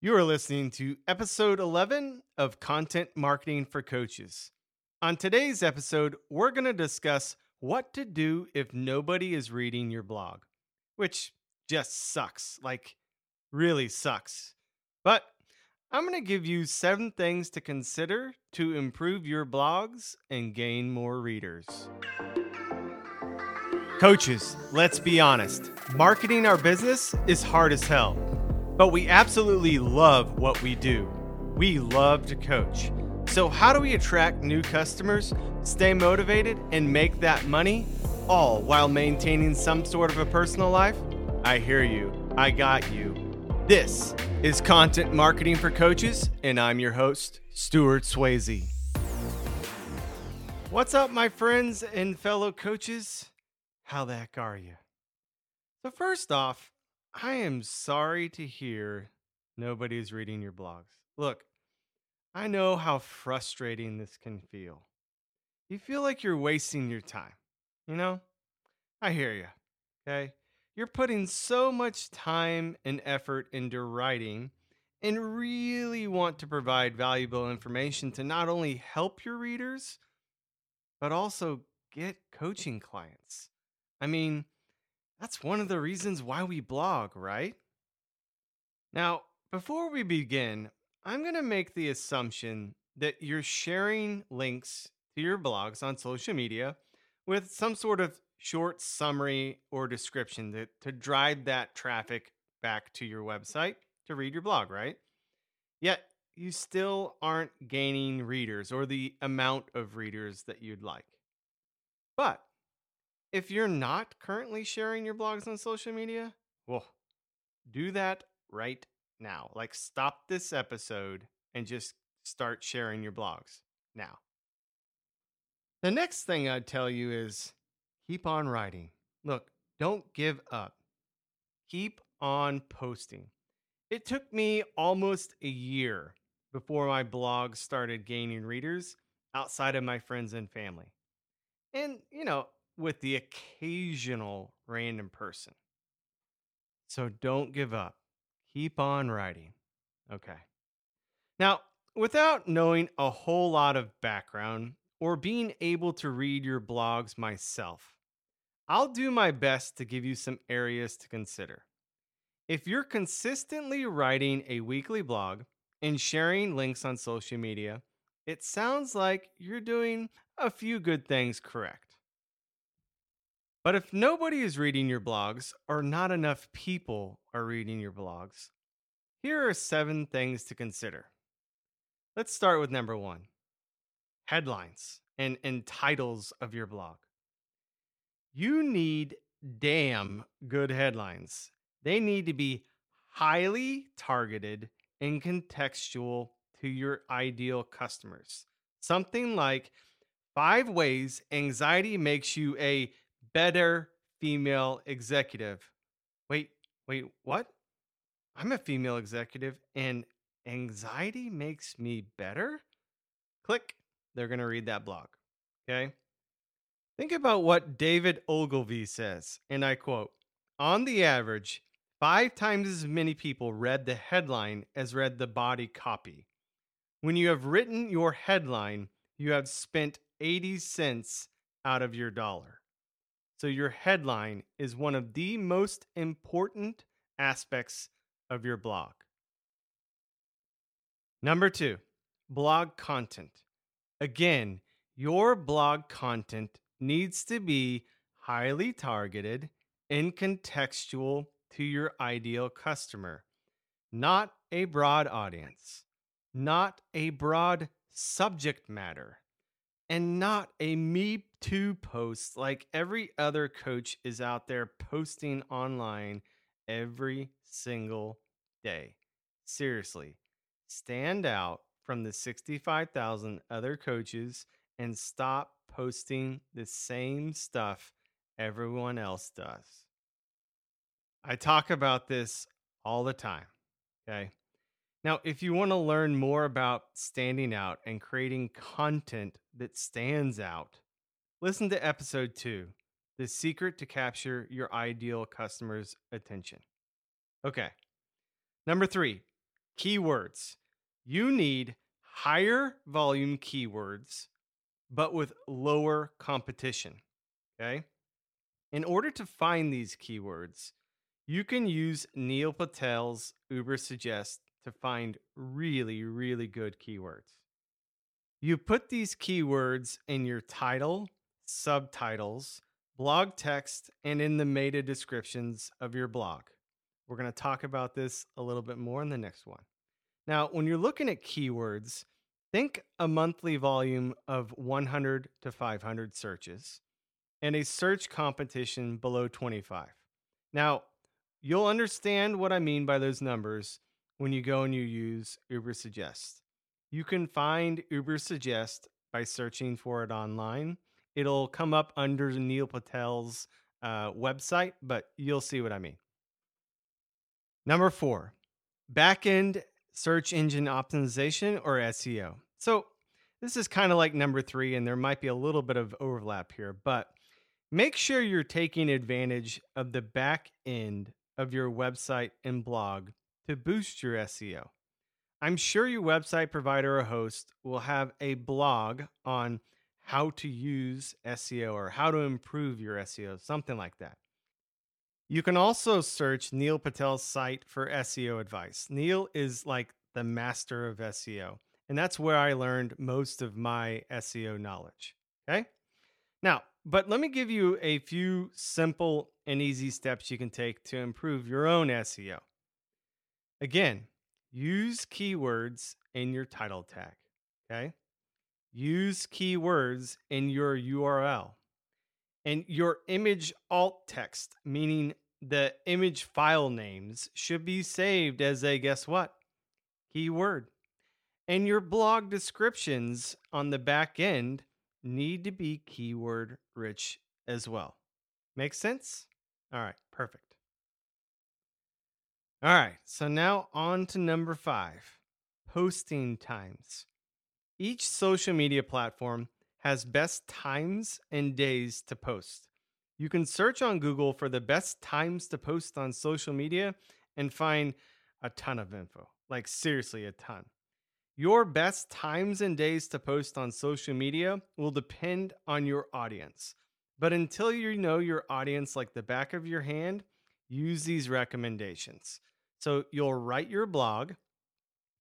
You are listening to episode 11 of Content Marketing for Coaches. On today's episode, we're going to discuss what to do if nobody is reading your blog, which just sucks. Like, really sucks. But I'm going to give you seven things to consider to improve your blogs and gain more readers. Coaches, let's be honest. Marketing our business is hard as hell, but we absolutely love what we do. We love to coach. So, how do we attract new customers, stay motivated, and make that money, all while maintaining some sort of a personal life? I hear you. I got you. This is Content Marketing for Coaches, and I'm your host, Stewart Swayze. What's up, my friends and fellow coaches? How the heck are you? So, first off, I am sorry to hear nobody's reading your blogs. Look, I know how frustrating this can feel. You feel like you're wasting your time, you know? I hear you, okay? You're putting so much time and effort into writing and really want to provide valuable information to not only help your readers, but also get coaching clients. I mean, that's one of the reasons why we blog, right? Now, before we begin, I'm going to make the assumption that you're sharing links to your blogs on social media with some sort of short summary or description to, to drive that traffic back to your website to read your blog, right? Yet you still aren't gaining readers or the amount of readers that you'd like. But if you're not currently sharing your blogs on social media, well, do that right now. Like, stop this episode and just start sharing your blogs now. The next thing I'd tell you is keep on writing. Look, don't give up. Keep on posting. It took me almost a year before my blog started gaining readers outside of my friends and family. And, you know, with the occasional random person. So don't give up. Keep on writing. Okay. Now, without knowing a whole lot of background or being able to read your blogs myself, I'll do my best to give you some areas to consider. If you're consistently writing a weekly blog and sharing links on social media, it sounds like you're doing a few good things correct. But if nobody is reading your blogs or not enough people are reading your blogs, here are seven things to consider. Let's start with number one headlines and, and titles of your blog. You need damn good headlines. They need to be highly targeted and contextual to your ideal customers. Something like five ways anxiety makes you a better female executive. Wait, wait, what? I'm a female executive and anxiety makes me better? Click. They're going to read that blog. Okay. Think about what David Ogilvy says, and I quote On the average, five times as many people read the headline as read the body copy. When you have written your headline, you have spent 80 cents out of your dollar. So your headline is one of the most important aspects of your blog. Number two, blog content. Again, your blog content needs to be highly targeted and contextual to your ideal customer, not a broad audience, not a broad subject matter, and not a me too post like every other coach is out there posting online every single day. Seriously, stand out from the 65,000 other coaches and stop posting the same stuff everyone else does. I talk about this all the time. Okay. Now, if you want to learn more about standing out and creating content that stands out, listen to episode two The Secret to Capture Your Ideal Customer's Attention. Okay. Number three, keywords. You need higher volume keywords, but with lower competition. Okay. In order to find these keywords, you can use Neil Patel's Ubersuggest to find really, really good keywords. You put these keywords in your title, subtitles, blog text, and in the meta descriptions of your blog. We're going to talk about this a little bit more in the next one. Now, when you're looking at keywords, think a monthly volume of 100 to 500 searches and a search competition below 25. Now, you'll understand what I mean by those numbers when you go and you use Ubersuggest. You can find Ubersuggest by searching for it online. It'll come up under Neil Patel's uh, website, but you'll see what I mean. Number four, backend search engine optimization or SEO. So this is kind of like number three, and there might be a little bit of overlap here, but make sure you're taking advantage of the back end of your website and blog to boost your SEO. I'm sure your website provider or host will have a blog on how to use SEO or how to improve your SEO, something like that. You can also search Neil Patel's site for SEO advice. Neil is like the master of SEO, and that's where I learned most of my SEO knowledge. Okay. Now, but let me give you a few simple and easy steps you can take to improve your own SEO. Again, use keywords in your title tag. Okay. Use keywords in your URL and your image alt text, meaning the image file names, should be saved as a guess what? Keyword. And your blog descriptions on the back end need to be keyword rich as well. Make sense? All right, perfect. All right, so now on to number five posting times. Each social media platform has best times and days to post. You can search on Google for the best times to post on social media and find a ton of info. Like, seriously, a ton. Your best times and days to post on social media will depend on your audience. But until you know your audience like the back of your hand, use these recommendations. So you'll write your blog,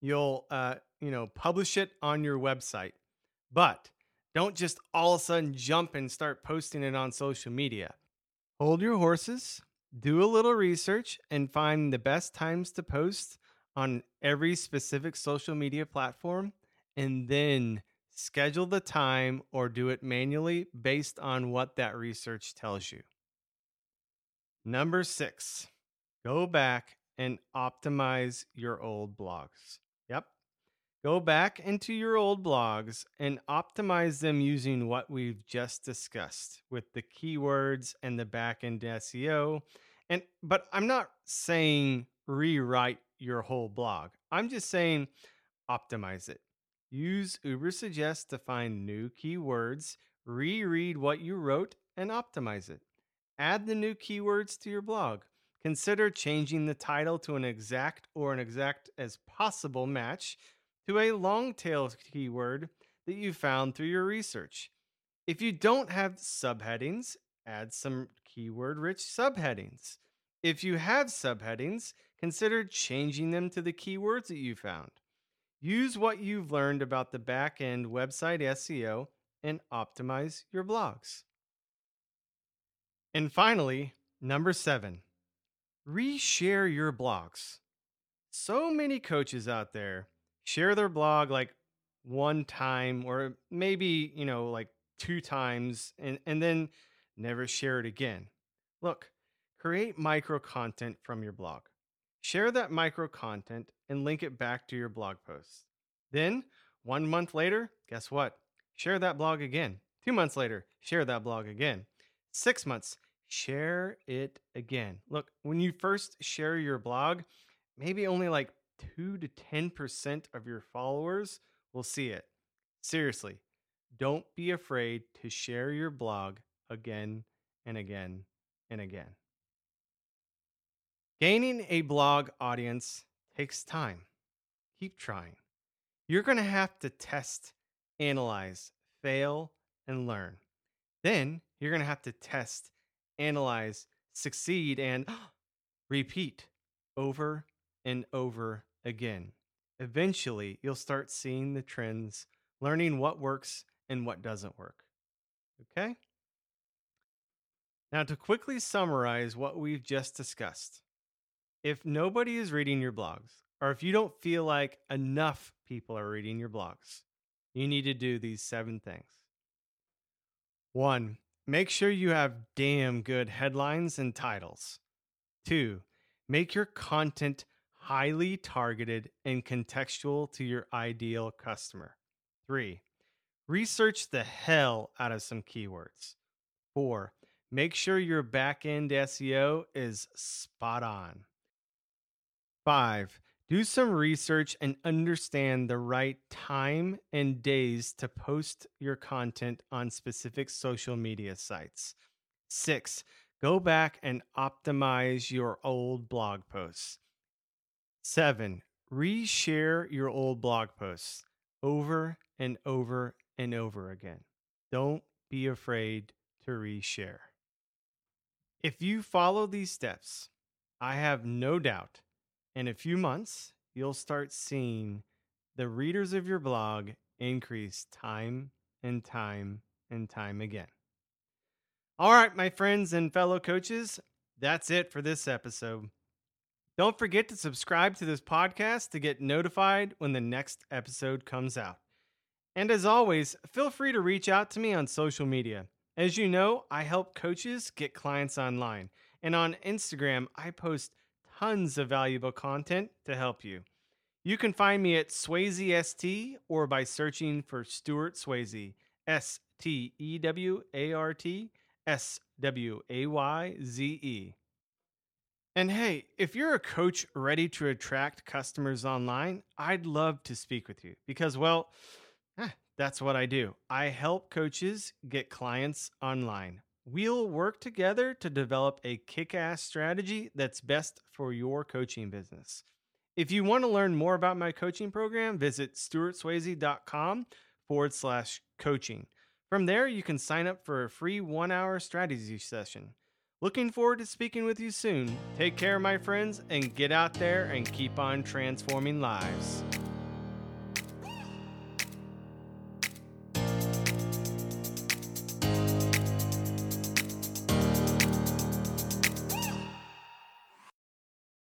you'll uh, you know publish it on your website, but don't just all of a sudden jump and start posting it on social media. Hold your horses, do a little research, and find the best times to post on every specific social media platform, and then schedule the time or do it manually based on what that research tells you. Number six, go back and optimize your old blogs. Yep, Go back into your old blogs and optimize them using what we've just discussed with the keywords and the backend SEO. And but I'm not saying rewrite your whole blog. I'm just saying optimize it. Use Ubersuggest to find new keywords, reread what you wrote and optimize it. Add the new keywords to your blog. Consider changing the title to an exact or an exact as possible match to a long tail keyword that you found through your research. If you don't have subheadings, add some keyword rich subheadings. If you have subheadings, consider changing them to the keywords that you found. Use what you've learned about the back end website SEO and optimize your blogs. And finally, number seven, reshare your blogs. So many coaches out there share their blog like one time or maybe, you know, like two times and, and then never share it again. Look, create micro content from your blog. Share that micro content and link it back to your blog posts. Then, one month later, guess what? Share that blog again. Two months later, share that blog again. Six months, share it again. Look, when you first share your blog, maybe only like 2 to 10% of your followers will see it. Seriously, don't be afraid to share your blog again and again and again. Gaining a blog audience takes time. keep trying. You're going to have to test, analyze, fail, and learn. Then you're going to have to test, analyze, succeed, and repeat over and over again. Eventually, you'll start seeing the trends, learning what works and what doesn't work. Okay? Now, to quickly summarize what we've just discussed, if nobody is reading your blogs, or if you don't feel like enough people are reading your blogs, you need to do these seven things. One, make sure you have damn good headlines and titles. Two, make your content highly targeted and contextual to your ideal customer. Three, research the hell out of some keywords. Four, make sure your back end SEO is spot on. Five, do some research and understand the right time and days to post your content on specific social media sites. Six, go back and optimize your old blog posts. Seven, reshare your old blog posts over and over and over again. Don't be afraid to reshare. If you follow these steps, I have no doubt in a few months, you'll start seeing the readers of your blog increase time and time and time again. All right, my friends and fellow coaches, that's it for this episode. Don't forget to subscribe to this podcast to get notified when the next episode comes out. And as always, feel free to reach out to me on social media. As you know, I help coaches get clients online. And on Instagram, I post tons of valuable content to help you. You can find me at Swayze ST or by searching for Stewart Swayze, S T E W A R T S W A Y Z E. And hey, if you're a coach ready to attract customers online, I'd love to speak with you because, well, eh, that's what I do. I help coaches get clients online. We'll work together to develop a kick ass strategy that's best for your coaching business. If you want to learn more about my coaching program, visit stewartswayze.com forward slash coaching. From there, you can sign up for a free one hour strategy session. Looking forward to speaking with you soon. Take care, my friends, and get out there and keep on transforming lives.